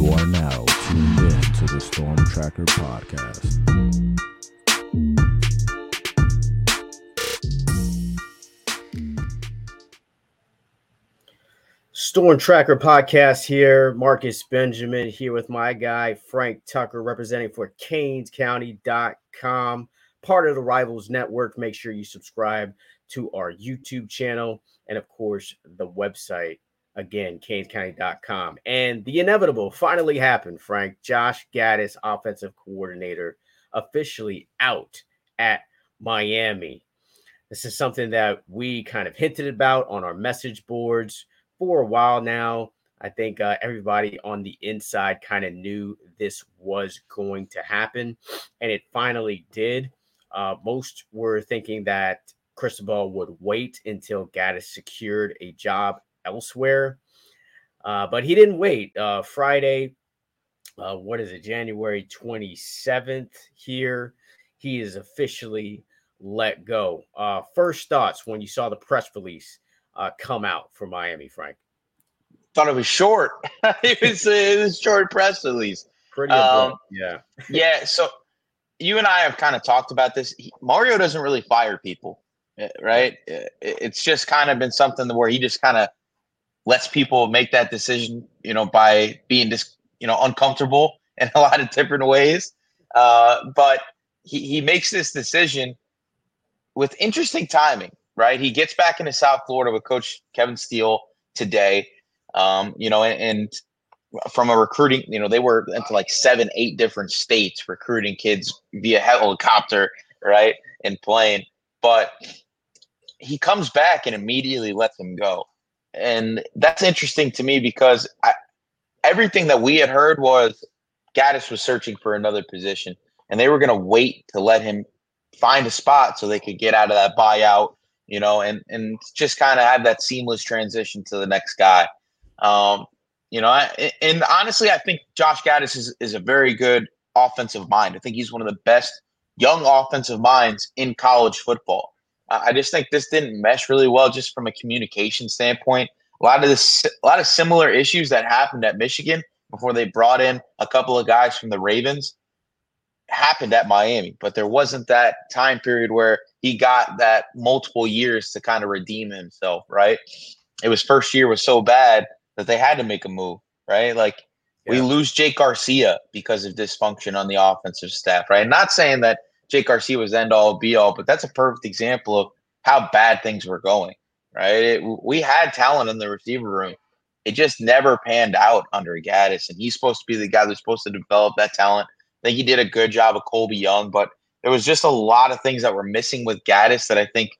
You are now tuned in to the Storm Tracker podcast. Storm Tracker podcast here. Marcus Benjamin here with my guy Frank Tucker representing for CanesCounty.com, part of the Rivals Network. Make sure you subscribe to our YouTube channel and, of course, the website again, CanesCounty.com. And the inevitable finally happened, Frank. Josh Gattis, offensive coordinator, officially out at Miami. This is something that we kind of hinted about on our message boards for a while now. I think uh, everybody on the inside kind of knew this was going to happen, and it finally did. Uh, most were thinking that Cristobal would wait until Gattis secured a job elsewhere. Uh, but he didn't wait. Uh, Friday, uh, what is it, January 27th here, he is officially let go. Uh, first thoughts when you saw the press release uh, come out for Miami, Frank? Thought it was short. it, was, it was short press release. Pretty um, yeah. yeah. So you and I have kind of talked about this. He, Mario doesn't really fire people, eh, right? It's just kind of been something where he just kind of lets people make that decision, you know, by being just, you know, uncomfortable in a lot of different ways. Uh, but he, he makes this decision with interesting timing, right? He gets back into South Florida with Coach Kevin Steele today. Um, you know, and, and from a recruiting, you know, they were into like seven, eight different states recruiting kids via helicopter, right? And plane. But he comes back and immediately lets them go and that's interesting to me because I, everything that we had heard was Gattis was searching for another position, and they were going to wait to let him find a spot so they could get out of that buyout, you know, and and just kind of have that seamless transition to the next guy. Um, you know, I, and honestly, I think Josh Gattis is, is a very good offensive mind. I think he's one of the best young offensive minds in college football. I just think this didn't mesh really well, just from a communication standpoint. A lot of this, a lot of similar issues that happened at Michigan before they brought in a couple of guys from the Ravens happened at Miami, but there wasn't that time period where he got that multiple years to kind of redeem himself, right? It was first year was so bad that they had to make a move, right? Like yeah. we lose Jake Garcia because of dysfunction on the offensive staff, right? Not saying that Jake Garcia was end all be all, but that's a perfect example of how bad things were going. Right? It, we had talent in the receiver room. It just never panned out under Gattis, and he's supposed to be the guy that's supposed to develop that talent. I think he did a good job of Colby Young, but there was just a lot of things that were missing with Gattis that I think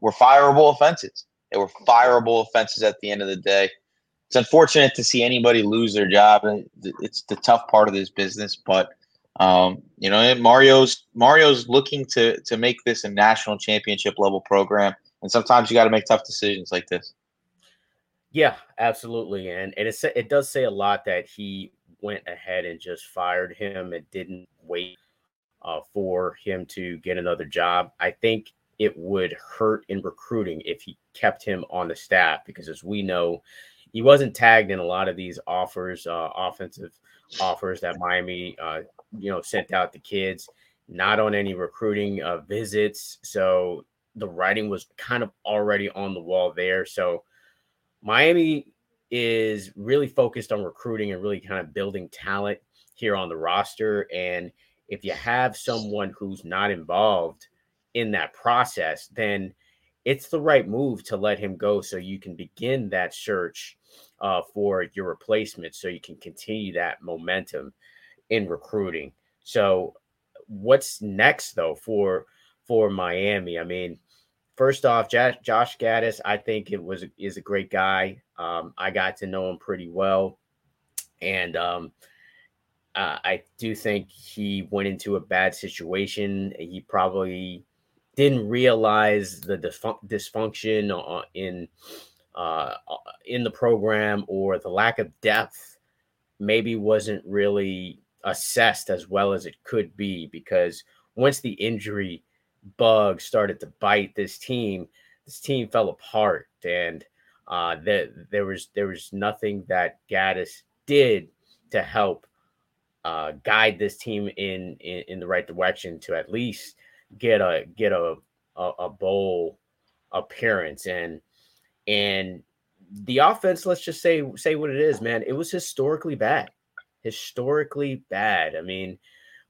were fireable offenses. They were fireable offenses at the end of the day. It's unfortunate to see anybody lose their job. It's the tough part of this business, but um, you know, Mario's Mario's looking to to make this a national championship level program, and sometimes you got to make tough decisions like this. Yeah, absolutely, and and it it does say a lot that he went ahead and just fired him and didn't wait uh, for him to get another job. I think it would hurt in recruiting if he kept him on the staff because, as we know, he wasn't tagged in a lot of these offers, uh, offensive offers that Miami uh, you know sent out the kids not on any recruiting uh, visits. So the writing was kind of already on the wall there. So miami is really focused on recruiting and really kind of building talent here on the roster. And if you have someone who's not involved in that process then it's the right move to let him go so you can begin that search uh, for your replacement so you can continue that momentum in recruiting. So what's next though for for Miami? I mean, first off, Josh, Josh Gattis, I think it was is a great guy. Um, I got to know him pretty well, and um, uh, I do think he went into a bad situation. He probably didn't realize the dysfunction uh, in uh, in the program or the lack of depth. Maybe wasn't really assessed as well as it could be because once the injury bug started to bite this team, this team fell apart, and uh, that there was there was nothing that Gattis did to help uh, guide this team in, in in the right direction to at least get a get a a, a bowl appearance. And and the offense let's just say say what it is man it was historically bad historically bad i mean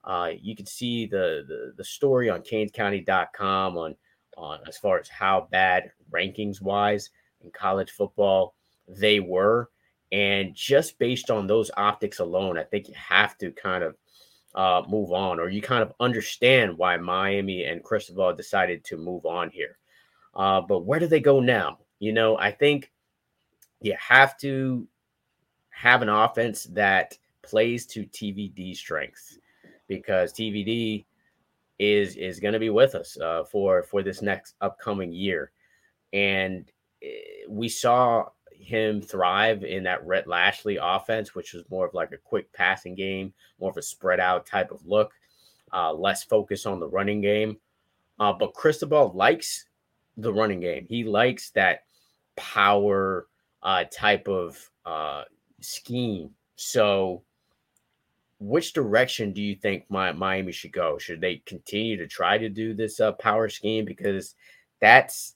uh, you can see the, the the story on canescounty.com on on as far as how bad rankings wise in college football they were and just based on those optics alone i think you have to kind of uh, move on, or you kind of understand why Miami and Cristobal decided to move on here. Uh, but where do they go now? You know, I think you have to have an offense that plays to TVD strengths because TVD is is going to be with us uh, for for this next upcoming year, and eh, we saw him thrive in that Rhett Lashlee offense, which was more of like a quick passing game, more of a spread out type of look, uh, less focus on the running game. Uh, but Cristobal likes the running game. He likes that power uh, type of uh, scheme. So, which direction do you think my, Miami should go? Should they continue to try to do this uh, power scheme because that's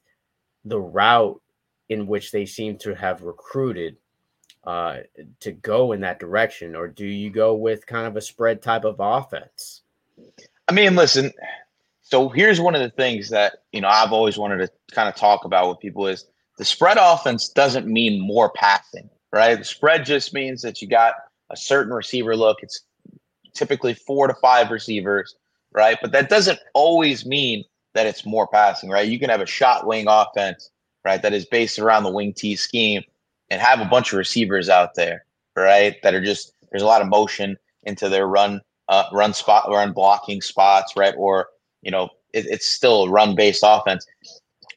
the route in which they seem to have recruited uh, to go in that direction, or do you go with kind of a spread type of offense? I mean, listen. So here's one of the things that you know I've always wanted to kind of talk about with people is the spread offense doesn't mean more passing, right? The spread just means that you got a certain receiver look. It's typically four to five receivers, right? But that doesn't always mean that it's more passing, right? You can have a shot wing offense right? That is based around the wing T scheme and have a bunch of receivers out there, right? That are just there's a lot of motion into their run uh, run spot run blocking spots, right? Or you know it, it's still a run based offense.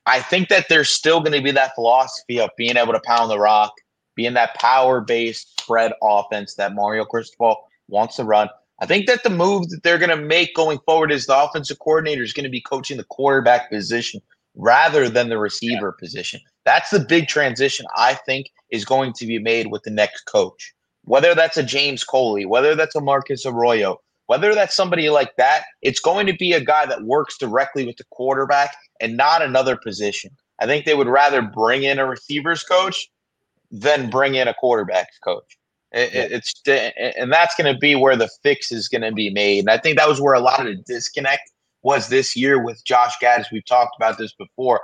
I think that there's still going to be that philosophy of being able to pound the rock, being that power based spread offense that Mario Cristobal wants to run. I think that the move that they're going to make going forward is the offensive coordinator is going to be coaching the quarterback position rather than the receiver position. That's the big transition I think is going to be made with the next coach. Whether that's a James Coley, whether that's a Marcus Arroyo, whether that's somebody like that, it's going to be a guy that works directly with the quarterback and not another position. I think they would rather bring in a receivers coach than bring in a quarterbacks coach. It's and that's going to be where the fix is going to be made. And I think that was where a lot of the disconnect was this year with Josh Gattis. We've talked about this before.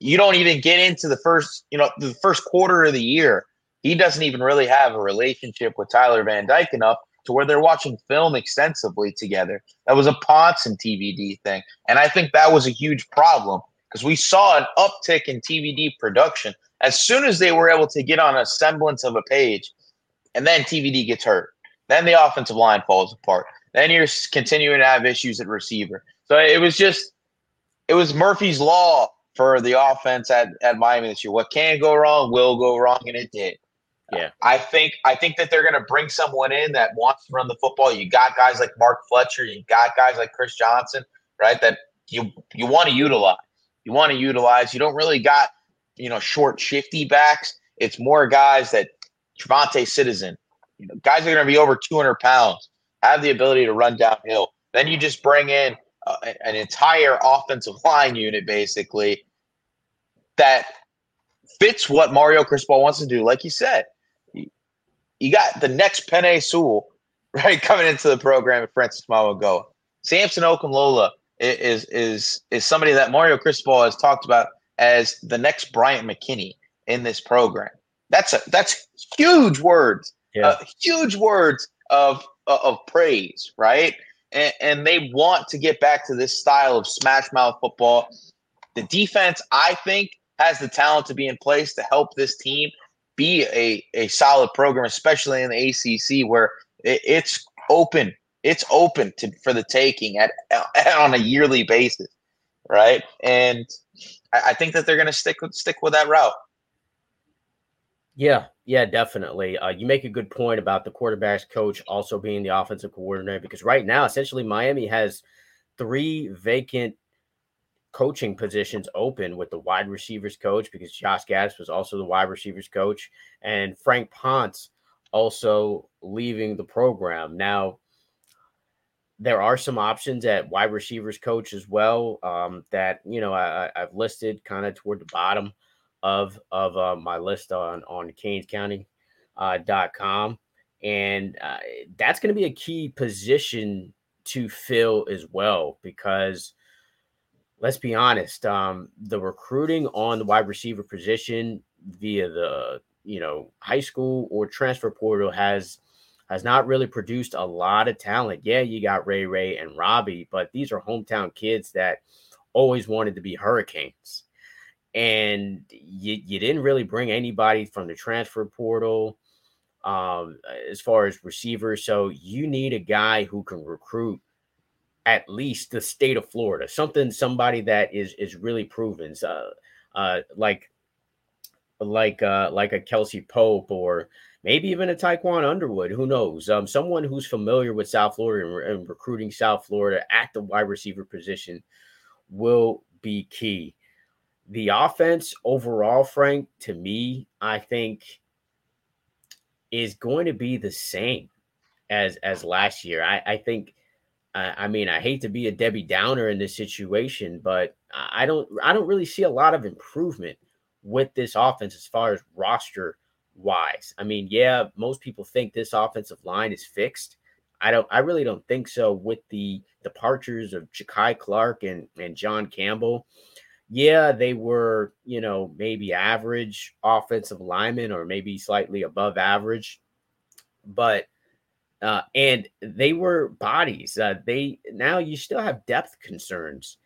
You don't even get into the first, you know, the first quarter of the year. He doesn't even really have a relationship with Tyler Van Dyke enough to where they're watching film extensively together. That was a Ponce and TVD thing. And I think that was a huge problem because we saw an uptick in TVD production as soon as they were able to get on a semblance of a page. And then TVD gets hurt. Then the offensive line falls apart. Then you're continuing to have issues at receiver. So it was just, it was Murphy's law for the offense at, at Miami this year. What can go wrong will go wrong, and it did. Yeah, I think I think that they're going to bring someone in that wants to run the football. You got guys like Mark Fletcher, you got guys like Chris Johnson, right? That you you want to utilize. You want to utilize. You don't really got you know short, shifty backs. It's more guys that Javante Citizen, you know, guys are going to be over 200 pounds, have the ability to run downhill. Then you just bring in uh, an entire offensive line unit basically that fits what Mario Cristobal wants to do. Like you said, you, got the next Penei Sewell, right, coming into the program at Francis Mauigoa. Samson Okunlola is is is somebody that Mario Cristobal has talked about as the next Bryant McKinnie in this program. That's a that's huge words, yeah. uh, huge words of of praise, right? and, and they want to get back to this style of smash mouth football. The defense, I think, has the talent to be in place to help this team be a, a solid program, especially in the ACC where it, it's open. It's open to for the taking at, at on a yearly basis, right? And I, I think that they're going to stick with stick with that route. Yeah, yeah, definitely. Uh, you make a good point about the quarterbacks coach also being the offensive coordinator because right now, essentially, Miami has three vacant coaching positions open with the wide receivers coach because Josh Gattis was also the wide receivers coach, and Frank Ponce also leaving the program. Now, there are some options at wide receivers coach as well um, that you know I, have listed kind of toward the bottom of of uh, my list on on CanesCounty.com, uh, and uh, that's going to be a key position to fill as well because let's be honest, um, the recruiting on the wide receiver position via the you know high school or transfer portal has has not really produced a lot of talent. Yeah, you got Ray Ray and Robbie, but these are hometown kids that always wanted to be Hurricanes. And you, you didn't really bring anybody from the transfer portal um, as far as receivers. So you need a guy who can recruit at least the state of Florida, something somebody that is is really proven, uh, uh, like like uh, like a Kelsey Pope or maybe even a Taekwon Underwood. Who knows? Um, someone who's familiar with South Florida and, and recruiting South Florida at the wide receiver position will be key. The offense overall, Frank, to me, I think is going to be the same as as last year. I, I think I mean, I hate to be a Debbie Downer in this situation, but I don't I don't really see a lot of improvement with this offense as far as roster wise. I mean, yeah, most people think this offensive line is fixed. I don't I really don't think so with the departures of Jakai Clark and, and John Campbell. Yeah, they were, you know, maybe average offensive linemen or maybe slightly above average. But uh, and they were bodies. Uh, they now you still have depth concerns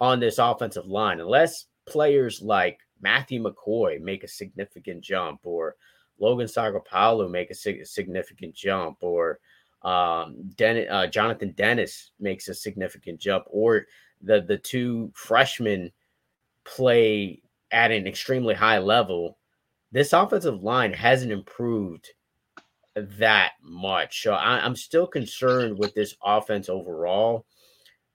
on this offensive line unless players like Matthew McCoy make a significant jump or Logan Sagapolu make a sig- significant jump or um, Den- uh, Jonathan Dennis makes a significant jump or the the two freshmen play at an extremely high level. This offensive line hasn't improved that much. So I, am still concerned with this offense overall.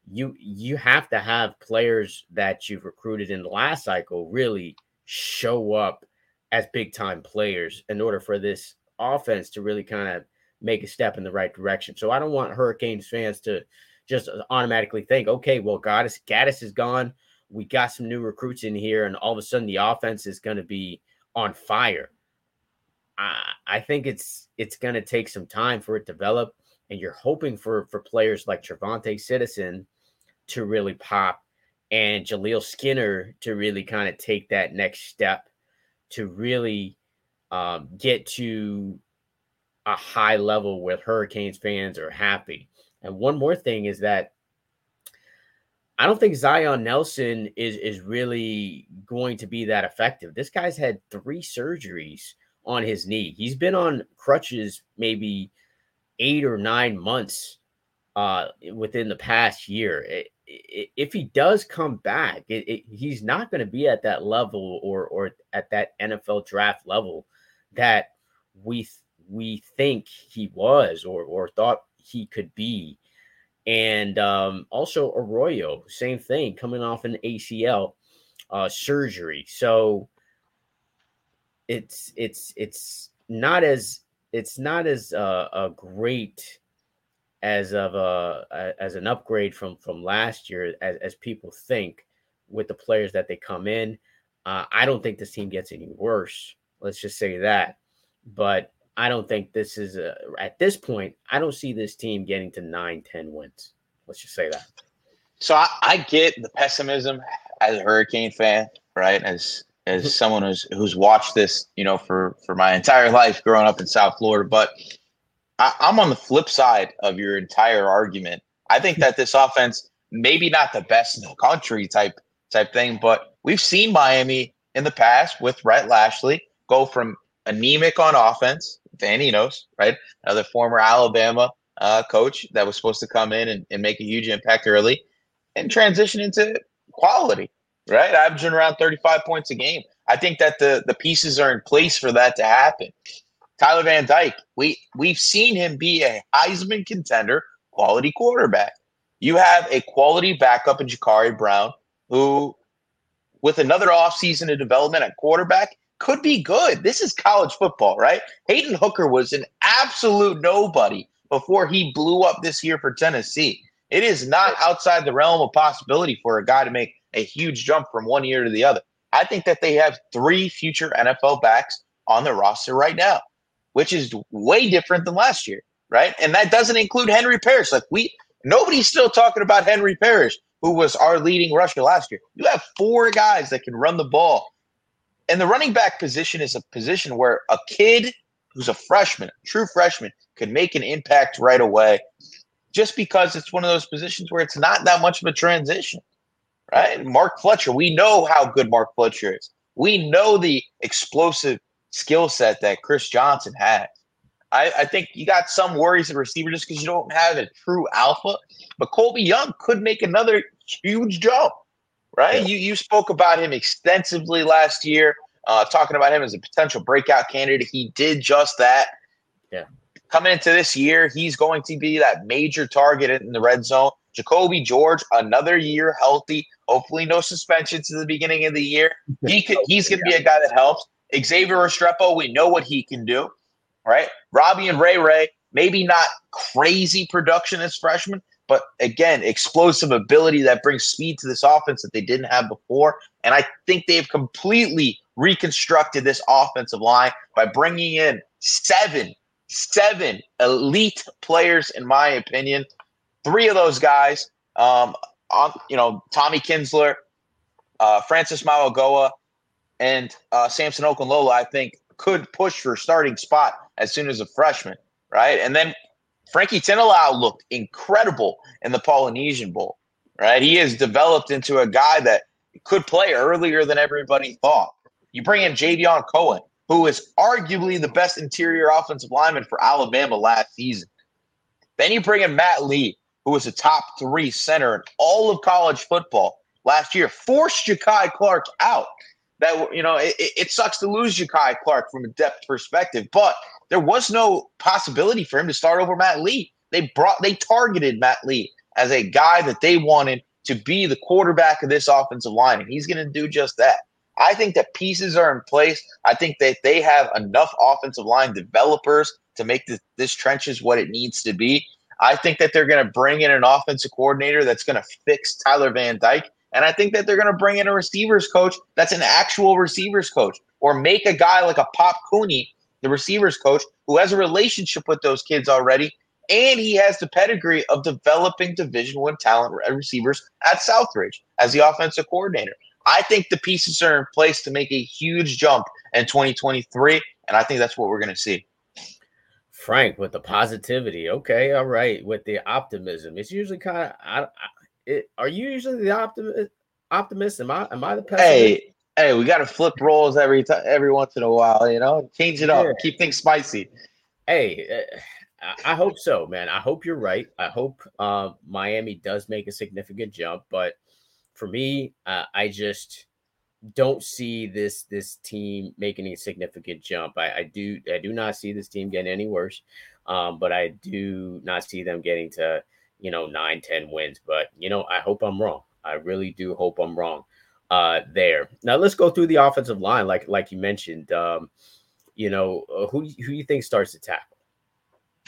You you have to have players that you've recruited in the last cycle really show up as big time players in order for this offense to really kind of make a step in the right direction. So I don't want Hurricanes fans to just automatically think, okay, well, Gattis, Gattis is gone. We got some new recruits in here, and all of a sudden the offense is going to be on fire. I, I think it's it's going to take some time for it to develop, and you're hoping for for players like TreVonte Citizen to really pop and Jaleel Skinner to really kind of take that next step to really um, get to a high level where Hurricanes fans are happy. And one more thing is that I don't think Zion Nelson is is really going to be that effective. This guy's had three surgeries on his knee. He's been on crutches maybe eight or nine months uh, within the past year. It, it, if he does come back, it, he's not going to be at that level or or at that NFL draft level that we we think he was or or thought he could be. And um, also Arroyo, same thing, coming off an ACL uh, surgery. So it's it's it's not as it's not as uh, a great as of a as an upgrade from from last year as, as people think with the players that they come in. Uh, I don't think this team gets any worse. Let's just say that. But I don't think this is a, at this point. I don't see this team getting to nine, 10 wins. Let's just say that. So I, I get the pessimism as a Hurricane fan, right? As as mm-hmm. someone who's who's watched this, you know, for for my entire life growing up in South Florida. But I, I'm on the flip side of your entire argument. I think that this offense, maybe not the best in the country type type thing, but we've seen Miami in the past with Rhett Lashlee go from anemic on offense, Dan Enos, right? Another former Alabama uh, coach that was supposed to come in and, and make a huge impact early and transition into quality right? Averaging around 35 points a game. I think that the the pieces are in place for that to happen. Tyler Van Dyke, we we've seen him be a Heisman contender, quality quarterback. You have a quality backup in Jacurri Brown, who, with another offseason of development at quarterback, could be good. This is college football, right? Hendon Hooker was an absolute nobody before he blew up this year for Tennessee. It is not outside the realm of possibility for a guy to make a huge jump from one year to the other. I think that they have three future NFL backs on the roster right now, which is way different than last year, right? And that doesn't include Henry Parrish. Like we nobody's still talking about Henry Parrish, who was our leading rusher last year. You have four guys that can run the ball. And the running back position is a position where a kid who's a freshman, a true freshman, could make an impact right away just because it's one of those positions where it's not that much of a transition right? Mark Fletcher, we know how good Mark Fletcher is. We know the explosive skill set that Chris Johnson has. I, I, think you got some worries at receiver just because you don't have a true alpha. But Colby Young could make another huge jump, right? Yeah. You you spoke about him extensively last year, uh, talking about him as a potential breakout candidate. He did just that. Yeah. Coming into this year, he's going to be that major target in the red zone. Jacoby George, another year healthy. Hopefully, no suspensions at the beginning of the year. He could, he's going to be a guy that helps. Xavier Restrepo, we know what he can do, right? Robbie and Ray Ray, maybe not crazy production as freshmen, but again, explosive ability that brings speed to this offense that they didn't have before. And I think they've completely reconstructed this offensive line by bringing in seven, seven elite players, in my opinion. Three of those guys, um, on, you know, Tommy Kinsler, uh, Francis Mauigoa, and uh, Samson Okunlola, I think, could push for starting spot as soon as a freshman, right? And then Frankie Tinilau looked incredible in the Polynesian Bowl, right? He has developed into a guy that could play earlier than everybody thought. You bring in Javion Cohen, who is arguably the best interior offensive lineman for Alabama last season. Then you bring in Matt Lee, who was a top three center in all of college football last year, forced Jakai Clark out. That you know, it, it sucks to lose Jakai Clark from a depth perspective, but there was no possibility for him to start over Matt Lee. They brought they targeted Matt Lee as a guy that they wanted to be the quarterback of this offensive line, and he's going to do just that. I think that pieces are in place. I think that they have enough offensive line developers to make this, this trenches what it needs to be. I think that they're going to bring in an offensive coordinator that's going to fix Tyler Van Dyke. And I think that they're going to bring in a receivers coach that's an actual receivers coach or make a guy like a Pop Cooney, the receivers coach, who has a relationship with those kids already. And he has the pedigree of developing Division One talent receivers at Southridge as the offensive coordinator. I think the pieces are in place to make a huge jump in 2023. And I think that's what we're going to see. Frank with the positivity. Okay, all right. With the optimism, it's usually kind of. I, I, it, are you usually the optimist? Optimist? Am I? Am I the pessimist? Hey, hey, we got to flip roles every time, every once in a while. You know, change it up, keep things spicy. Hey, uh, I hope so, man. I hope you're right. I hope uh, Miami does make a significant jump, but for me, uh, I just don't see this this team making a significant jump. I, I do I do not see this team getting any worse, um, but I do not see them getting to you know nine ten wins. But you know I hope I'm wrong. I really do hope I'm wrong uh, there. Now let's go through the offensive line, like like you mentioned. Um, you know uh, who who you think starts to tackle?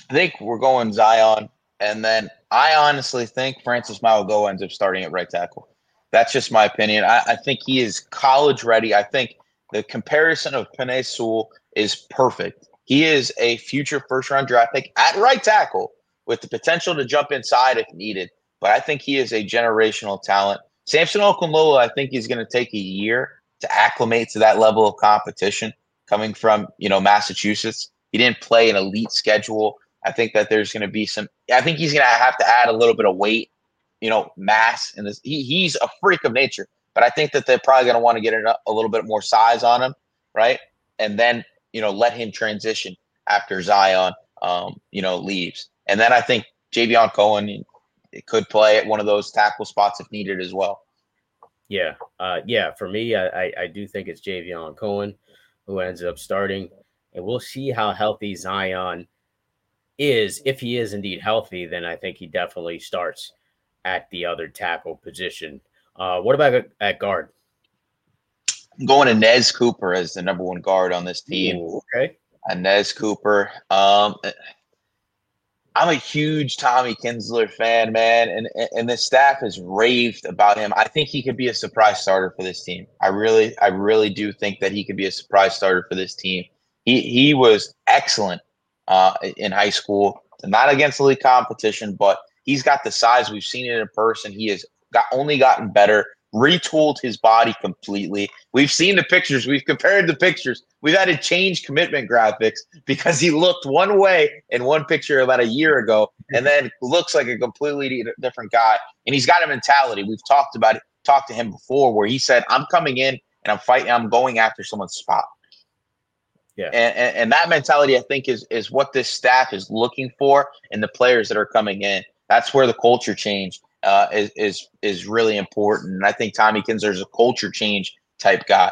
I think we're going Zion, and then I honestly think Francis Mauigoa ends up starting at right tackle. That's just my opinion. I, I think he is college ready. I think the comparison of Penei Sewell is perfect. He is a future first round draft pick at right tackle with the potential to jump inside if needed. But I think he is a generational talent. Samson Okunlola, I think he's going to take a year to acclimate to that level of competition coming from, you know, Massachusetts. He didn't play an elite schedule. I think that there's going to be some, I think he's going to have to add a little bit of weight you know, mass and. He, he's a freak of nature. But I think that they're probably going to want to get a, a little bit more size on him, right? And then you know let him transition after Zion, um, you know, leaves. And then I think Javion Cohen it could play at one of those tackle spots if needed as well. Yeah, uh, yeah. For me, I, I do think it's Javion Cohen who ends up starting, and we'll see how healthy Zion is. If he is indeed healthy, then I think he definitely starts at the other tackle position. Uh, what about at guard? I'm going to Nez Cooper as the number one guard on this team. Ooh, okay. Nez Cooper. Um, I'm a huge Tommy Kinsler fan, man, and and the staff has raved about him. I think he could be a surprise starter for this team. I really, I really do think that he could be a surprise starter for this team. He he was excellent uh, in high school, not against the league competition, but he's got the size. We've seen it in person. He has got only gotten better retooled his body completely. We've seen the pictures, we've compared the pictures. We've had to change commitment graphics because he looked one way in one picture about a year ago and then looks like a completely different guy. And he's got a mentality. We've talked about it, talked to him before where he said, I'm coming in and I'm fighting, I'm going after someone's spot. Yeah. And, and, and that mentality, I think, is is what this staff is looking for in the players that are coming in. That's where the culture change uh, is, is is really important. And I think Tommy Kinsler is a culture change type guy.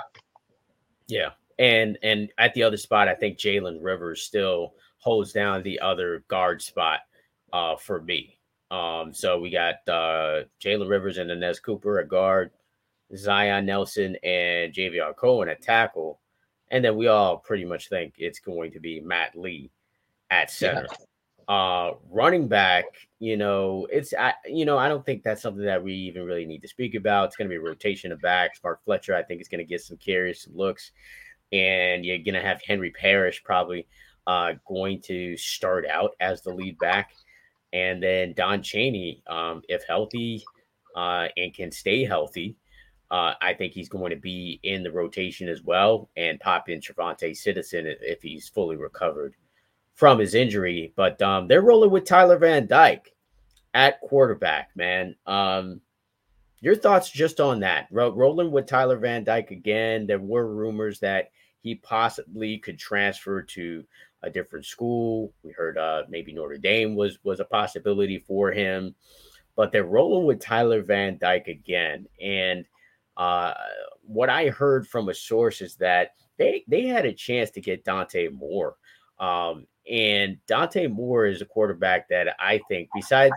Yeah, and and at the other spot, I think Jalen Rivers still holds down the other guard spot uh, for me. Um, so we got uh, Jalen Rivers and Nez Cooper at guard, Zion Nelson and Javion Cohen at tackle, and then we all pretty much think it's going to be Matt Lee at center. Yeah. Uh, running back, you know, it's I, you know, I don't think that's something that we even really need to speak about. It's going to be a rotation of backs. Mark Fletcher, I think, is going to get some carries, some looks, and you're going to have Henry Parrish probably uh, going to start out as the lead back, and then Don Chaney, um, if healthy uh, and can stay healthy. Uh, I think he's going to be in the rotation as well, and pop in TreVonte Citizen if he's fully recovered from his injury. But um, they're rolling with Tyler Van Dyke at quarterback, man. Um, your thoughts just on that? Ro- rolling with Tyler Van Dyke again. There were rumors that he possibly could transfer to a different school. We heard uh, maybe Notre Dame was was a possibility for him, but they're rolling with Tyler Van Dyke again. And uh, what I heard from a source is that they they had a chance to get Dante Moore um, and Dante Moore is a quarterback that I think, besides,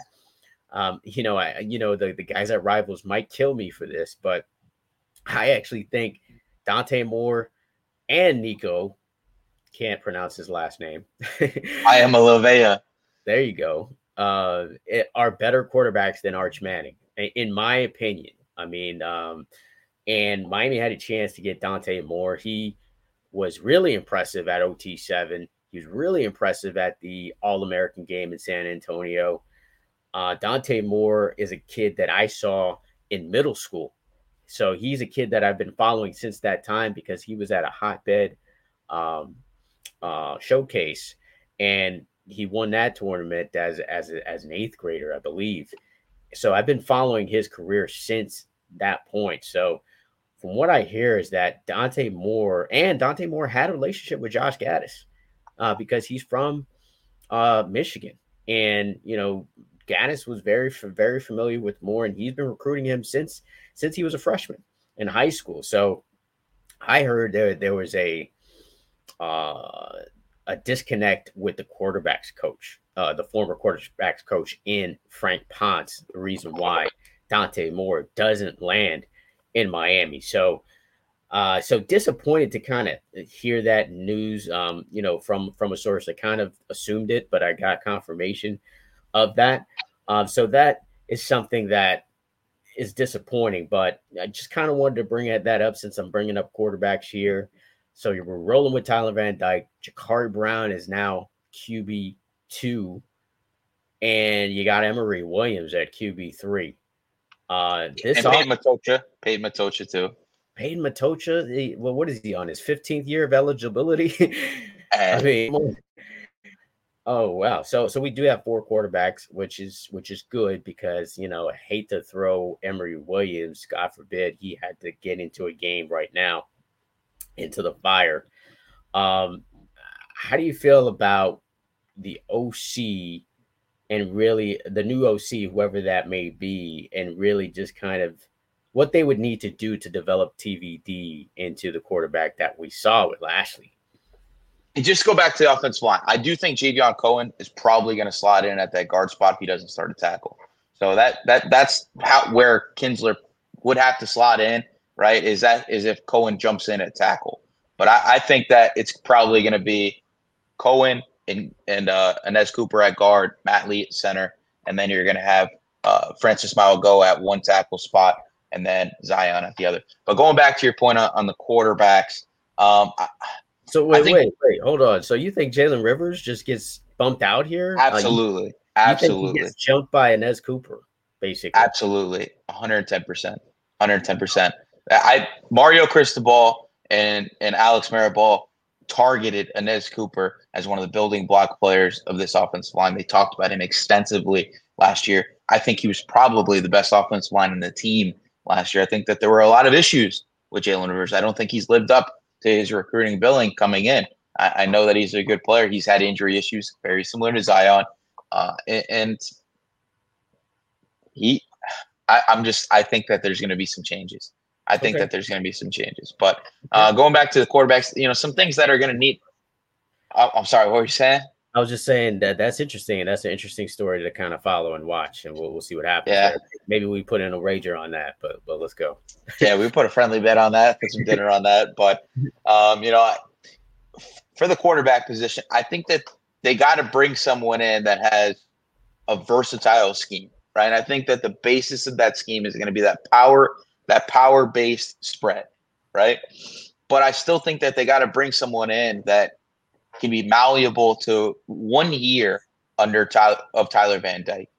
um, you know, I, you know, the, the guys at Rivals might kill me for this, but I actually think Dante Moore and Nico can't pronounce his last name. I am a Olivea. There you go. Uh, it, are better quarterbacks than Arch Manning, in my opinion. I mean, um, and Miami had a chance to get Dante Moore. He was really impressive at OT7 he was really impressive at the All American game in San Antonio. Uh, Dante Moore is a kid that I saw in middle school. So he's a kid that I've been following since that time because he was at a hotbed um, uh, showcase and he won that tournament as, as, as an eighth grader, I believe. So I've been following his career since that point. So from what I hear is that Dante Moore and Dante Moore had a relationship with Josh Gattis uh, because he's from uh, Michigan, and you know Gattis was very very familiar with Moore, and he's been recruiting him since since he was a freshman in high school. So I heard there there was a uh, a disconnect with the quarterbacks coach, uh, the former quarterbacks coach in Frank Ponce. The reason why Dante Moore doesn't land in Miami. So uh, so disappointed to kind of hear that news, um, you know, from from a source. I kind of assumed it, but I got confirmation of that. Um, so that is something that is disappointing. But I just kind of wanted to bring that up since I'm bringing up quarterbacks here. So you're rolling with Tyler Van Dyke. Jacurri Brown is now QB two, and you got Emory Williams at QB three. Uh, this and Peyton Matocha, Peyton Matocha too. Peyton Matocha, he, well, what is he on his 15th year of eligibility? I mean, oh wow. So so we do have four quarterbacks, which is which is good because you know I hate to throw Emory Williams, God forbid, he had to get into a game right now into the fire. Um, how do you feel about the OC and really the new OC, whoever that may be, and really just kind of what they would need to do to develop TVD into the quarterback that we saw with Lashlee. And just go back to the offensive line. I do think Javion Cohen is probably going to slide in at that guard spot if he doesn't start a tackle. So that that that's how where Kinsler would have to slot in. right? Is that is if Cohen jumps in at tackle. But I, I think that it's probably going to be Cohen and and uh, Anez Cooper at guard, Matt Lee at center, and then you're going to have uh, Francis go at one tackle spot, and then Zion at the other. But going back to your point on, on the quarterbacks, um, I, so wait, think, wait, wait, hold on. So you think Jalen Rivers just gets bumped out here? Absolutely, uh, you, absolutely. You jumped by Anez Cooper, basically. Absolutely, 110 percent, 110 percent. I Mario Cristobal and and Alex Mirabal targeted Anez Cooper as one of the building block players of this offensive line. They talked about him extensively last year. I think he was probably the best offensive line in the team last year. I think that there were a lot of issues with Jalen Rivers. I don't think he's lived up to his recruiting billing coming in. I, I know that he's a good player. He's had injury issues, very similar to Zion, uh, and, and, he. I, I'm just. I think that there's going to be some changes. I think okay. that there's going to be some changes. But uh, going back to the quarterbacks, you know, some things that are going to need. Oh, I'm sorry, what were you saying? I was just saying that that's interesting, and that's an interesting story to kind of follow and watch, and we'll, we'll see what happens. Yeah, there. maybe we put in a wager on that, but but let's go. yeah, we put a friendly bet on that, put some dinner on that, but um, you know, for the quarterback position, I think that they got to bring someone in that has a versatile scheme, right? And I think that the basis of that scheme is going to be that power that power based spread, right? But I still think that they got to bring someone in that can be malleable to one year under Tyler, of Tyler Van Dyke.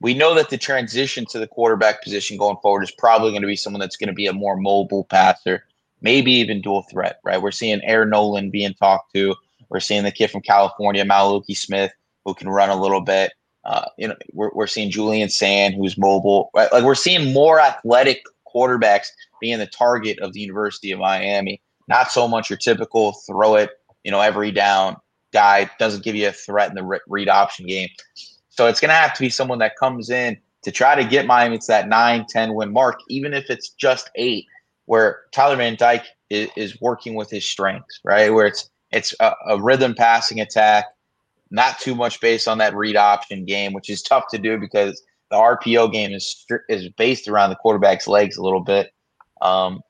We know that the transition to the quarterback position going forward is probably going to be someone that's going to be a more mobile passer, maybe even dual threat, right? We're seeing Air Noland being talked to. We're seeing the kid from California, Maluki Smith, who can run a little bit. Uh, you know, we're, we're seeing Julian Sayin, who's mobile. Right? Like we're seeing more athletic quarterbacks being the target of the University of Miami. Not so much your typical throw it, you know, every down guy doesn't give you a threat in the read option game. So it's going to have to be someone that comes in to try to get Miami to that 9, 10 win mark, even if it's just eight, where Tyler Van Dyke is, is working with his strengths, right? Where it's it's a, a rhythm passing attack, not too much based on that read option game, which is tough to do because the RPO game is is based around the quarterback's legs a little bit. Um,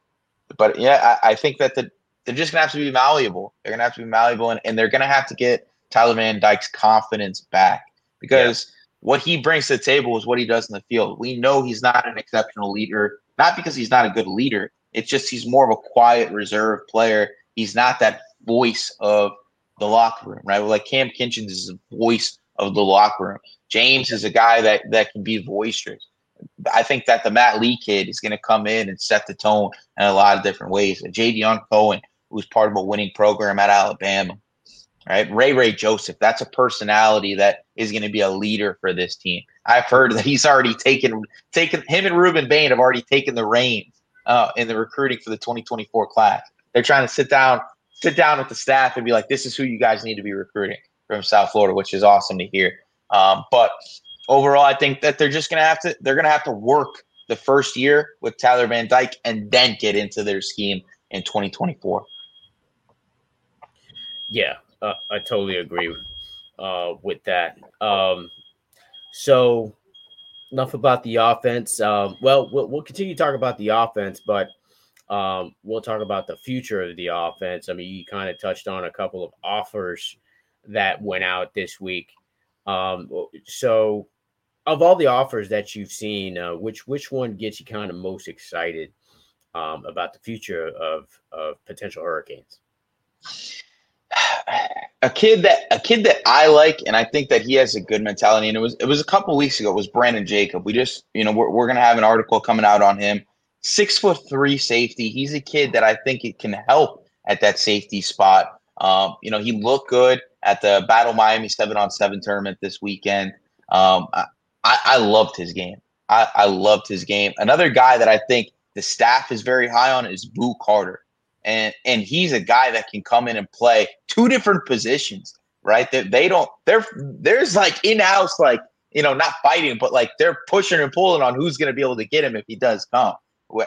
but yeah, I, I, think that the, they're just gonna have to be malleable. They're gonna have to be malleable, and, and they're gonna have to get Tyler Van Dyke's confidence back because yeah. what he brings to the table is what he does in the field. We know he's not an exceptional leader, not because he's not a good leader. It's just he's more of a quiet, reserved player. He's not that voice of the locker room, right? Like Cam Kinchens is the voice of the locker room. James is a guy that that can be boisterous. I think that the Matt Lee kid is going to come in and set the tone in a lot of different ways. Javion Cohen, who's part of a winning program at Alabama, right? Ray Ray Joseph, that's a personality that is going to be a leader for this team. I've heard that he's already taken taken him and Rueben Bain have already taken the reins uh, in the recruiting for the 2024 class. They're trying to sit down sit down with the staff and be like, this is who you guys need to be recruiting from South Florida, which is awesome to hear. Um, but overall, I think that they're just going to have to they're going to have to work the first year with Tyler Van Dyke and then get into their scheme in 2024. Yeah, uh, I totally agree uh, with that. Um, so enough about the offense. Um, well, well, we'll continue to talk about the offense, but um, we'll talk about the future of the offense. I mean, you kind of touched on a couple of offers that went out this week. Um, so, of all the offers that you've seen, uh, which which one gets you kind of most excited um, about the future of of potential Hurricanes? A kid that a kid that I like, and I think that he has a good mentality. And it was it was a couple weeks ago. It was Brandon Jacob. We just you know we're we're gonna have an article coming out on him. Six foot three safety. He's a kid that I think it can help at that safety spot. Um, you know, he looked good at the Battle Miami seven on seven tournament this weekend. Um, I, I, loved his game. I, I loved his game. Another guy that I think the staff is very high on is Boo Carter. And and he's a guy that can come in and play two different positions, right? That they, don't they're there's like in-house, like, you know, not fighting, but like they're pushing and pulling on who's gonna be able to get him if he does come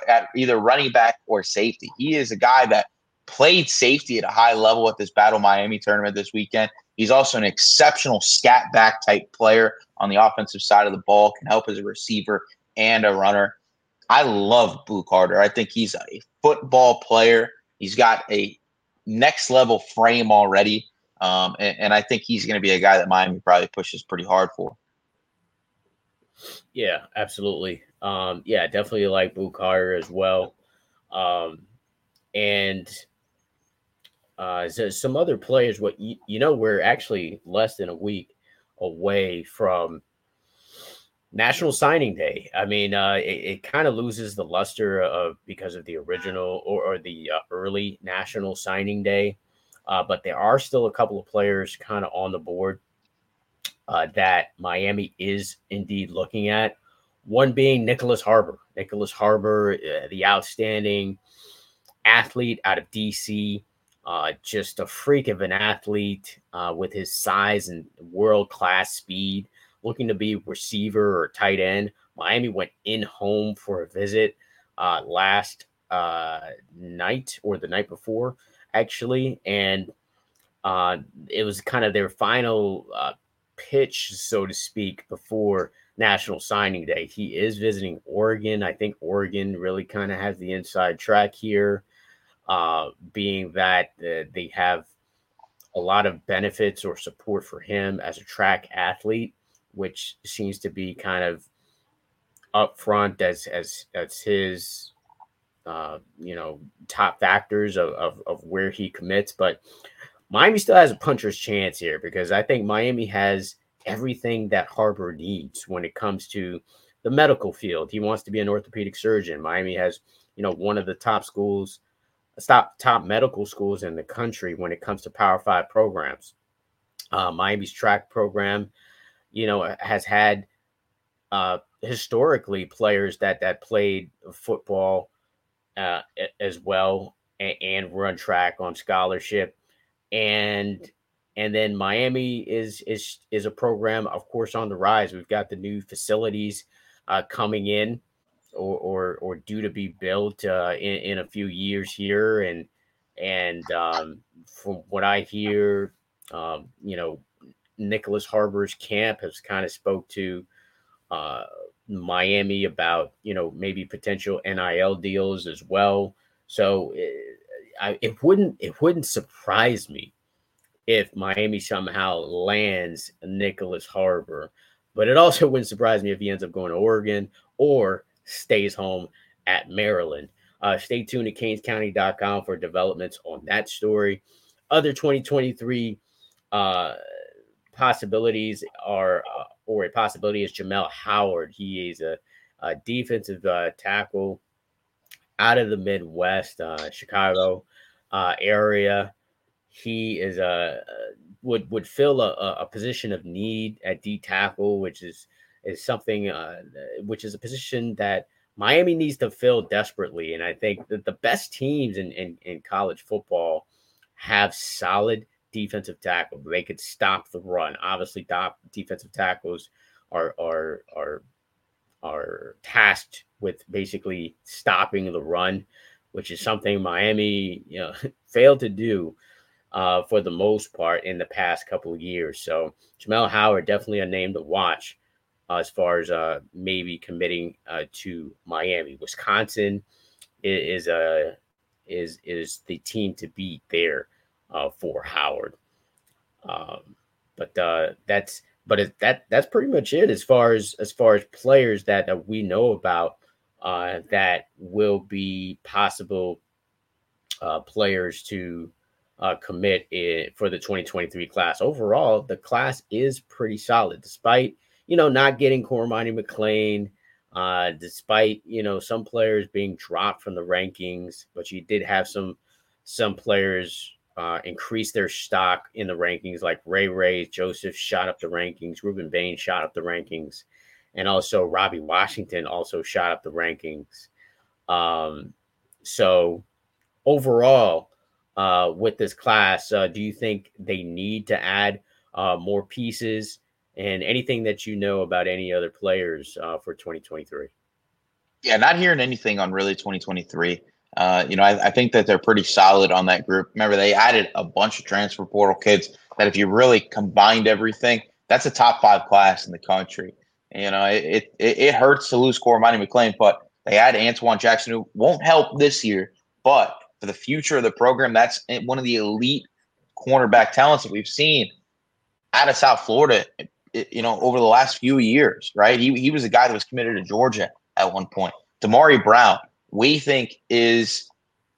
at either running back or safety. He is a guy that played safety at a high level at this Battle Miami tournament this weekend. He's also an exceptional scat back type player on the offensive side of the ball, can help as a receiver and a runner. I love Boo Carter. I think he's a football player. He's got a next level frame already. Um, and, and I think he's going to be a guy that Miami probably pushes pretty hard for. Yeah, absolutely. Um, yeah, definitely like Carter as well. Um, and uh, so some other players, what you, you know, we're actually less than a week away from National Signing Day. I mean, uh, it, it kind of loses the luster of because of the original or, or the uh, early National Signing Day, uh, but there are still a couple of players kind of on the board uh, that Miami is indeed looking at. One being Nyckoles Harbor. Nyckoles Harbor, uh, the outstanding athlete out of DC. Uh, just a freak of an athlete with his size and world class speed, looking to be receiver or tight end. Miami went in home for a visit uh, last uh, night or the night before, actually, and uh, it was kind of their final uh, pitch, so to speak, before National Signing Day. He is visiting Oregon. I think Oregon really kind of has the inside track here uh, being that uh, they have a lot of benefits or support for him as a track athlete, which seems to be kind of upfront as as as his uh, you know top factors of, of of where he commits. But Miami still has a puncher's chance here because I think Miami has everything that Harbor needs when it comes to the medical field. He wants to be an orthopedic surgeon. Miami has, you know, one of the top schools top top medical schools in the country when it comes to Power Five programs. Uh, Miami's track program, you know, has had uh, historically players that that played football uh, as well and, and run track on scholarship, and and then Miami is is is a program, of course, on the rise. We've got the new facilities uh, coming in or or, or due to be built uh, in, in a few years here, and and um, from what I hear, um, you know, Nyckoles Harbor's camp has kind of spoke to uh, Miami about you know maybe potential NIL deals as well. So it, eh, I, it wouldn't it wouldn't surprise me if Miami somehow lands Nyckoles Harbor, but it also wouldn't surprise me if he ends up going to Oregon or stays home at Maryland. Uh, stay tuned at canescounty.com for developments on that story. Other 2023 uh, possibilities are, uh, or a possibility is Jamel Howard. He is a, a defensive uh, tackle out of the Midwest, uh, Chicago uh, area. He is a would would fill a, a position of need at D tackle, which is is something uh, which is a position that Miami needs to fill desperately. And I think that the best teams in, in, in college football have solid defensive tackle. They could stop the run. Obviously, top defensive tackles are are are are tasked with basically stopping the run, which is something Miami you know failed to do uh, for the most part in the past couple of years. So Jamel Howard definitely a name to watch uh, as far as uh, maybe committing uh, to Miami. Wisconsin is, a uh, is is the team to beat there uh, for Howard. Um, but uh, that's but it, that that's pretty much it as far as as far as players that, that we know about uh, that will be possible uh, players to uh, commit for the 2023 class. Overall, the class is pretty solid, despite you know, not getting Cormani McClain, uh, despite you know some players being dropped from the rankings, but you did have some some players uh, increase their stock in the rankings, like Ray Ray Joseph shot up the rankings, Rueben Bain shot up the rankings, and also Robbie Washington also shot up the rankings. Um, so overall, uh, with this class, uh, do you think they need to add uh, more pieces? and anything that you know about any other players uh, for 2023. Yeah, not hearing anything on really 2023. Uh, you know, I, I, think that they're pretty solid on that group. Remember, they added a bunch of transfer portal kids that if you really combined everything, that's a top five class in the country. You know, it it, it hurts to lose Cormani McClain, but They had Antoine Jackson, who won't help this year, but for the future of the program, that's one of the elite cornerback talents that we've seen out of South Florida, you know, over the last few years, right? He, he was a guy that was committed to Georgia at one point. Damari Brown, we think is,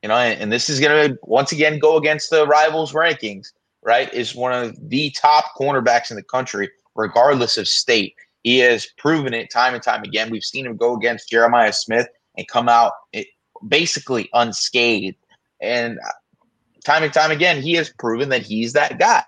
you know, and, this is going to once again go against the rivals rankings, right? Is one of the top cornerbacks in the country, regardless of state. He has proven it time and time again. We've seen him go against Jeremiah Smith and come out eh, basically unscathed. And time and time again, he has proven that he's that guy.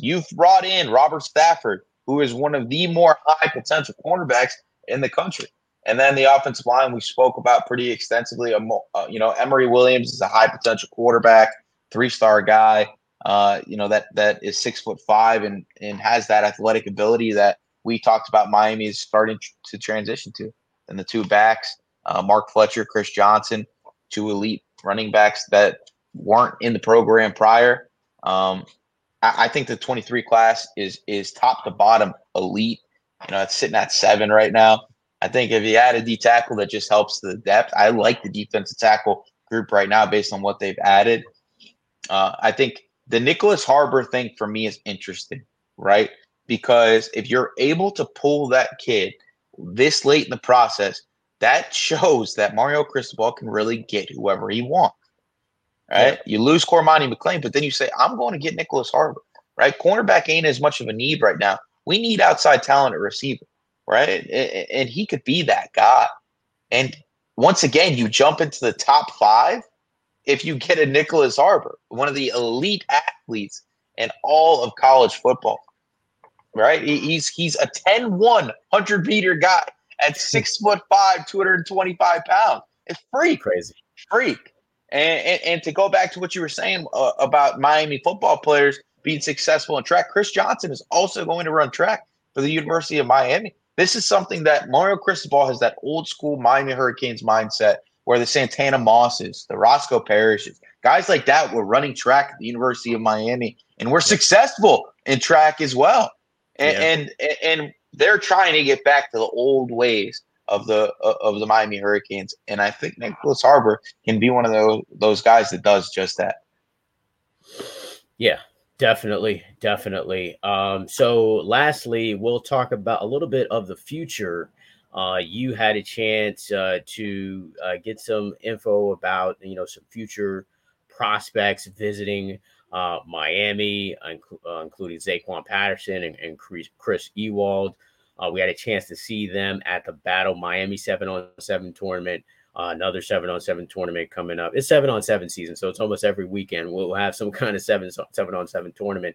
You've brought in Robert Stafford, who is one of the more high potential cornerbacks in the country. And then the offensive line we spoke about pretty extensively. Uh, you know, Emory Williams is a high potential quarterback, three star guy. Uh, you know that that is six foot five and and has that athletic ability that we talked about. Miami is starting to transition to. And the two backs, uh, Mark Fletcher, Chris Johnson, two elite running backs that weren't in the program prior. Um, I, I, think the 23 class is is top to bottom elite. You know, it's sitting at seven right now. I think if you add a D tackle that just helps the depth, I like the defensive tackle group right now based on what they've added. Uh, I think the Nyckoles Harbor thing for me is interesting, right? Because if you're able to pull that kid this late in the process, that shows that Mario Cristobal can really get whoever he wants. Right? Yeah. You lose Cormani McClain, but then you say, I'm going to get Nyckoles Harbor. Right? Cornerback ain't as much of a need right now. We need outside talent at receiver, right? And he could be that guy. And once again, you jump into the top five if you get a Nyckoles Harbor, one of the elite athletes in all of college football. Right? He's he's a 10-1 100 meter guy at six foot five, 225 pounds. It's freak. Crazy. Freak. And, and, and to go back to what you were saying uh, about Miami football players being successful in track, Chris Johnson is also going to run track for the University of Miami. This is something that Mario Cristobal has that old school Miami Hurricanes mindset where the Santana Mosses, the Roscoe Parrishes, guys like that were running track at the University of Miami and were successful in track as well. And, yeah. and, and they're trying to get back to the old ways of the uh, of the Miami Hurricanes, and I think Nyckoles Harbor can be one of those those guys that does just that. Yeah, definitely, definitely. Um, so, lastly, we'll talk about a little bit of the future. Uh, you had a chance uh, to uh, get some info about you know some future prospects visiting uh, Miami, uh, including Zaquan Patterson and, and Chris, Chris Ewald. Uh, we had a chance to see them at the Battle Miami 7 on 7 tournament. Uh, another 7 on 7 tournament coming up. It's 7 on 7 season, so it's almost every weekend. We'll have some kind of 7, 7 on 7 tournament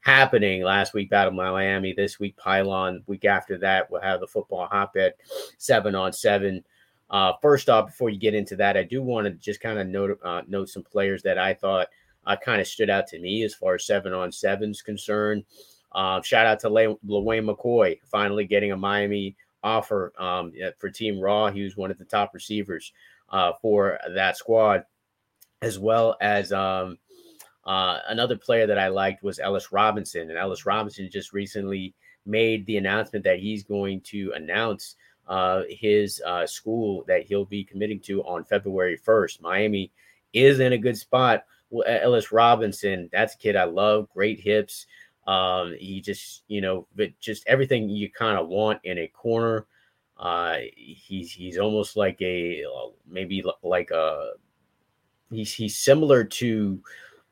happening. Last week, Battle of Miami. This week, Pylon. Week after that, we'll have the football hotbed 7 on 7. Uh, first off, before you get into that, I do want to just kind of note, uh, note some players that I thought uh, kind of stood out to me as far as 7 on 7 is concerned. Uh, shout out to Le- LeWayne McCoy finally getting a Miami offer um, for Team Raw. He was one of the top receivers uh, for that squad, as well as um, uh, another player that I liked was Ellis Robinson. And Ellis Robinson just recently made the announcement that he's going to announce uh, his uh, school that he'll be committing to on February 1st. Miami is in a good spot. Ellis Robinson, that's a kid I love. Great hips. Um, he just, you know, but just everything you kind of want in a corner. Uh, he's he's almost like a maybe like a he's he's similar to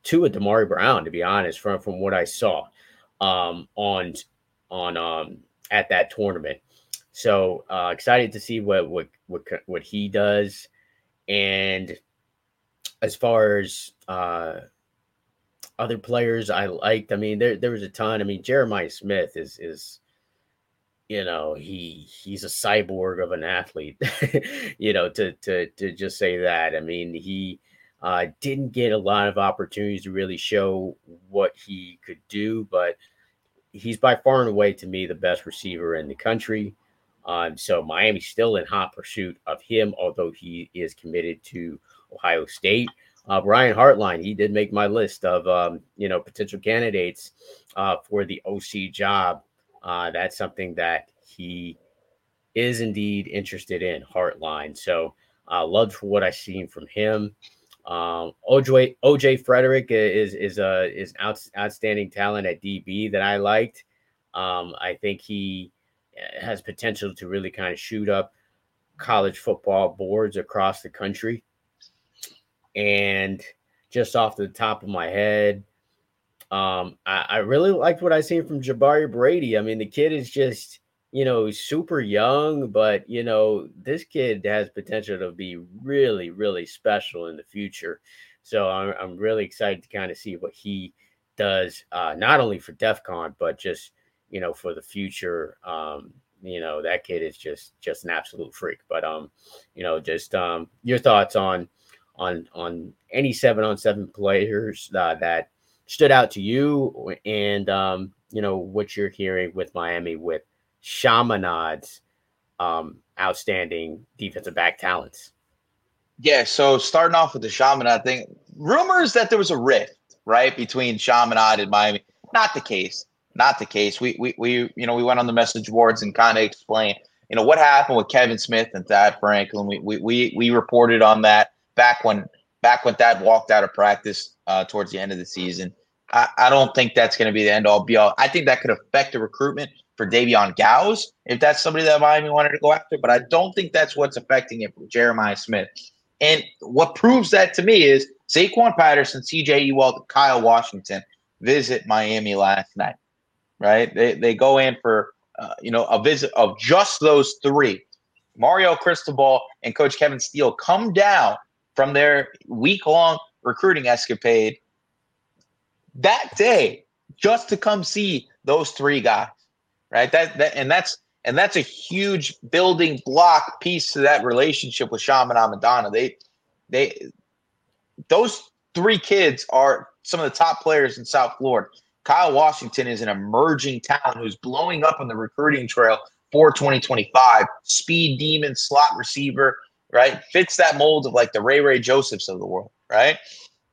to a Damari Brown, to be honest, from from what I saw um, on on um, at that tournament. So uh, excited to see what what what what he does, and as far as uh, other players I liked. I mean, there there was a ton. I mean, Jeremiah Smith is is you know he he's a cyborg of an athlete. you know, to to to just say that. I mean, he uh, didn't get a lot of opportunities to really show what he could do, but he's by far and away to me the best receiver in the country. Um, so Miami's still in hot pursuit of him, although he is committed to Ohio State. Uh, Brian Hartline, he did make my list of um, you know potential candidates uh, for the OC job. Uh, that's something that he is indeed interested in. Hartline, so uh, loved what I seen from him. Um, OJ OJ Frederick is is a is out, outstanding talent at DB that I liked. Um, I think he uh, has potential to really kind of shoot up college football boards across the country. And just off the top of my head, um, I, I really liked what I seen from Jabari Brady. I mean, the kid is just you know, super young, but you know, this kid has potential to be really, really special in the future. So I'm, I'm really excited to kind of see what he does, uh, not only for DEF CON, but just you know, for the future. Um, you know, that kid is just just an absolute freak. But um, you know, just um, your thoughts on on on any seven on seven players uh, that stood out to you, and um, you know, what you're hearing with Miami with Chaminade's um, outstanding defensive back talents. Yeah, so starting off with the Chaminade thing, rumors that there was a rift, right, between Shamanad and Miami. Not the case. Not the case. We we we you know we went on the message boards and kind of explained, you know, what happened with Kevin Smith and Thad Franklin. We we we we reported on that back when back when Thad walked out of practice uh, towards the end of the season. I, I don't think that's going to be the end all be all. I think that could affect the recruitment for Davion Gause, if that's somebody that Miami wanted to go after. But I don't think that's what's affecting it for Jeremiah Smith. And what proves that to me is Zaquan Patterson, CJ Ewald, Kyle Washington visit Miami last night, right? They, they go in for, uh, you know, a visit of just those three. Mario Cristobal and Coach Kevin Steele come down from their week long recruiting escapade that day just to come see those three guys right? That, that and that's and that's a huge building block piece to that relationship with Chaminade-Madonna. They they those three kids are some of the top players in South Florida. Kyle Washington is an emerging talent who's blowing up on the recruiting trail for 2025. Speed demon slot receiver, right? Fits that mold of like the Ray Ray Josephs of the world, right?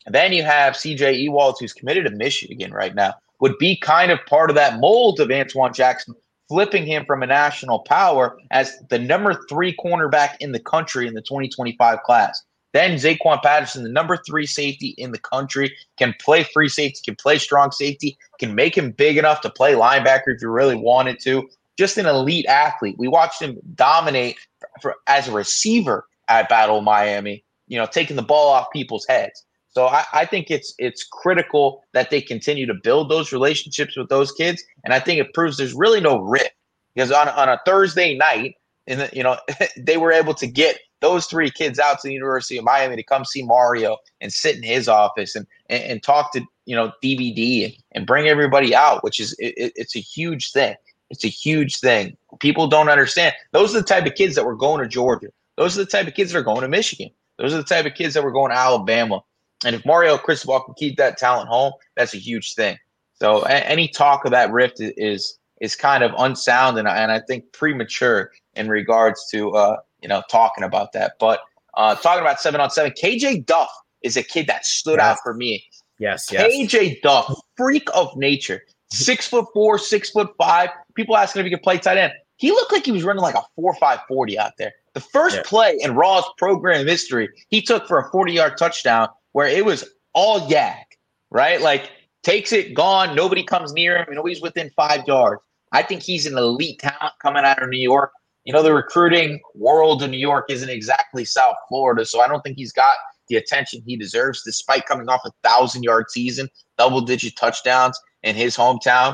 And then you have CJ Ewald, who's committed to Michigan right now would be kind of part of that mold of Antoine Jackson, flipping him from a national power as the number three cornerback in the country in the 2025 class. Then Zaquan Patterson, the number three safety in the country, can play free safety, can play strong safety, can make him big enough to play linebacker if you really wanted to. Just an elite athlete. We watched him dominate for, as a receiver at Battle Miami, you know, taking the ball off people's heads. So I, I, think it's it's critical that they continue to build those relationships with those kids, and I think it proves there's really no rift because on on a Thursday night, and you know they were able to get those three kids out to the University of Miami to come see Mario and sit in his office and and, and talk to you know DVD and, and bring everybody out, which is it, it's a huge thing. It's a huge thing. People don't understand. Those are the type of kids that were going to Georgia. Those are the type of kids that are going to Michigan. Those are the type of kids that were going to Alabama. And if Mario Cristobal can keep that talent home, that's a huge thing. So a- any talk of that rift is is kind of unsound and, and I think premature in regards to uh, you know talking about that. But uh, talking about seven on seven, KJ Duff is a kid that stood yes. out for me. Yes, yes. KJ Duff, freak of nature, six foot four, six foot five. People asking if he could play tight end. He looked like he was running like a four five forty out there. The first yeah. play in Raw's program history, he took for a 40 yard touchdown where it was all YAC, right? Like takes it, gone, nobody comes near him, nobody's within five yards. I think he's an elite talent coming out of New York. You know, the recruiting world in New York isn't exactly South Florida, so I don't think he's got the attention he deserves, despite coming off a thousand yard season, double digit touchdowns in his hometown.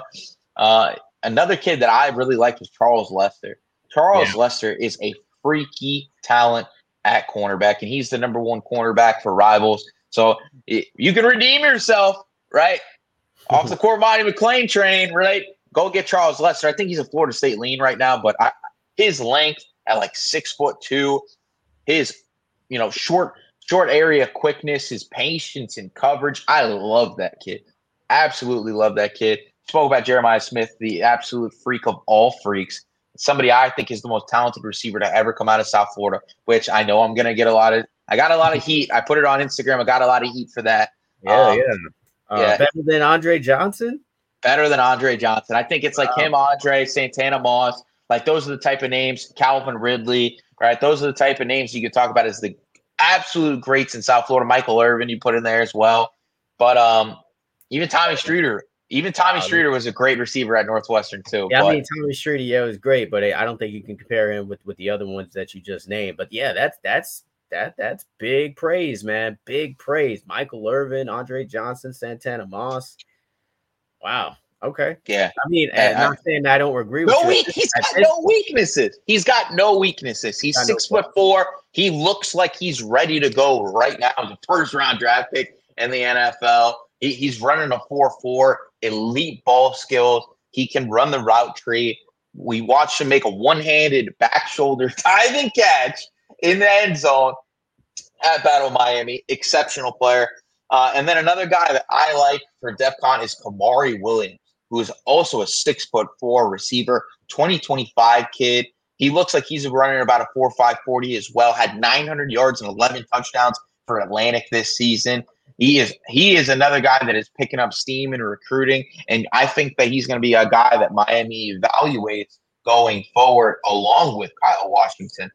Uh, another kid that I really liked was Charles Lester. Charles yeah. Lester is a freaky talent at cornerback, and he's the number one cornerback for rivals. So you can redeem yourself, right? Off the Cormani McClain train, right? Go get Charles Lester. I think he's a Florida State lean right now, but I, his length at like six foot two, his you know short short area quickness, his patience and coverage. I love that kid. Absolutely love that kid. Spoke about Jeremiah Smith, the absolute freak of all freaks. Somebody I think is the most talented receiver to ever come out of South Florida, which I know I'm going to get a lot of I got a lot of heat. I put it on Instagram. I got a lot of heat for that. Yeah, um, yeah. Uh, yeah. Better than Andre Johnson? Better than Andre Johnson. I think it's like wow. him, Andre, Santana Moss. Like those are the type of names. Calvin Ridley, right? Those are the type of names you could talk about as the absolute greats in South Florida. Michael Irvin, you put in there as well. But um, even Tommy Streeter, even Tommy um, Streeter was a great receiver at Northwestern too. Yeah, but, I mean Tommy Streeter, yeah, was great, but I don't think you can compare him with with the other ones that you just named. But yeah, that's that's that that's big praise, man. Big praise. Michael Irvin, Andre Johnson, Santana Moss. Wow. Okay. Yeah. I mean, And I'm not saying I don't agree with No you. weak. He's got no weaknesses. He's got no weaknesses. He's six foot four. He looks like he's ready to go right now. The first round draft pick in the NFL. He, he's running a four four. Elite ball skills. He can run the route tree. We watched him make a one handed back shoulder diving catch in the end zone at Battle Miami. Exceptional player. Uh, and then another guy that I like for DEFCON is Kamari Williams, who is also a six foot four receiver, 2025 kid. He looks like he's running about a 4 5 40 as well. Had 900 yards and 11 touchdowns for Atlantic this season. He is he is another guy that is picking up steam in recruiting, and I think that he's going to be a guy that Miami evaluates going forward, along with Kyle Washington.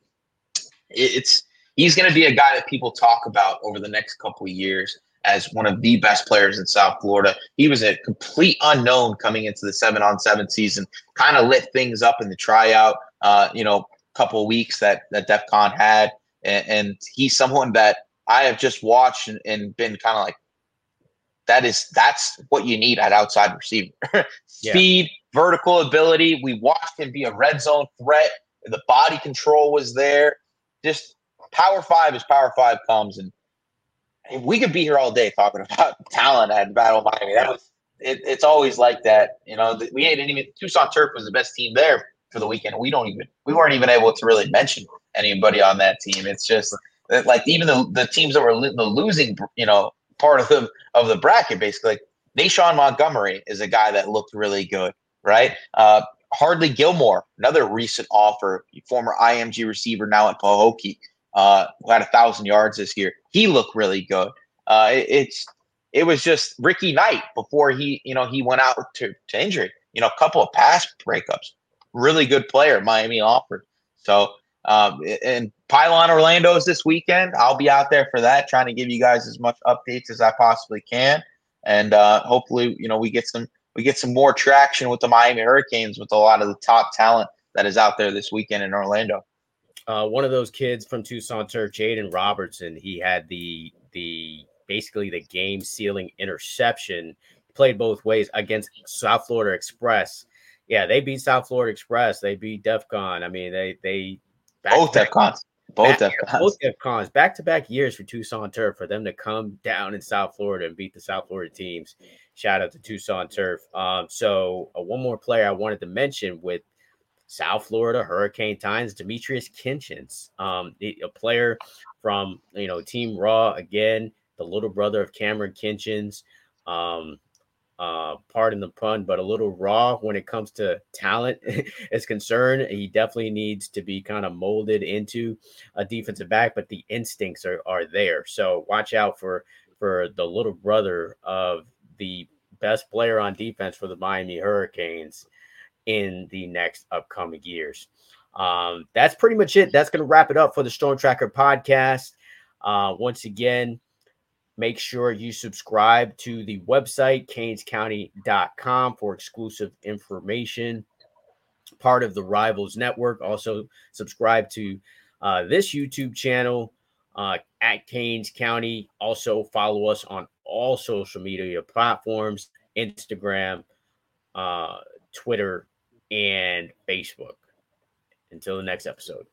It's he's going to be a guy that people talk about over the next couple of years as one of the best players in South Florida. He was a complete unknown coming into the seven on seven season, kind of lit things up in the tryout, uh, you know, couple weeks that, that DEF CON had. And, and he's someone that I have just watched and, and been kind of like, that is, that's what you need at outside receiver. Speed, vertical ability. We watched him be a red zone threat. The body control was there. Just power five is power five comes. And we could be here all day talking about talent at Battle Miami. That was it, it's always like that. You know, we didn't even Tucson Turf was the best team there for the weekend. We don't even we weren't even able to really mention anybody on that team. It's just like even the the teams that were the losing, you know, part of the of the bracket basically. Like Nashawn Montgomery is a guy that looked really good, right? Uh, Hardley Gilmore, another recent offer, former IMG receiver now at Pahokee, uh, who had a thousand yards this year. He looked really good. Uh, it, it's it was just Ricky Knight before he you know he went out to, to injury. You know, a couple of pass breakups. Really good player Miami offered. So um, and Pylon Orlando's this weekend. I'll be out there for that, trying to give you guys as much updates as I possibly can, and uh, hopefully you know we get some we get some more traction with the Miami Hurricanes with a lot of the top talent that is out there this weekend in Orlando. uh, one of those kids from Tucson Turf, Jaden Robertson, he had the the basically the game sealing interception. Played both ways against South Florida Express. Yeah, they beat South Florida Express. They beat DEFCON. I mean, they they Both back- DEFCONs. Both back- DEFCONs. both DEFCONs, back to back years for Tucson Turf for them to come down in South Florida and beat the South Florida teams. Shout out to Tucson Turf. Um, so uh, one more player I wanted to mention with South Florida Hurricane Times, Demetrius Kinchens, um, a player from you know Team Raw again, the little brother of Kamren Kinchens. Um, uh, pardon the pun, but a little raw when it comes to talent is concerned. He definitely needs to be kind of molded into a defensive back, but the instincts are, are there. So watch out for for the little brother of the best player on defense for the Miami Hurricanes in the next upcoming years. Um, that's pretty much it. That's going to wrap it up for the Storm Tracker podcast. Uh, once again, make sure you subscribe to the website, canescounty.com, for exclusive information. Part of the Rivals Network. Also, subscribe to uh, this YouTube channel uh, at Canes County. Also, follow us on all social media platforms Instagram, uh, Twitter, and Facebook. Until the next episode.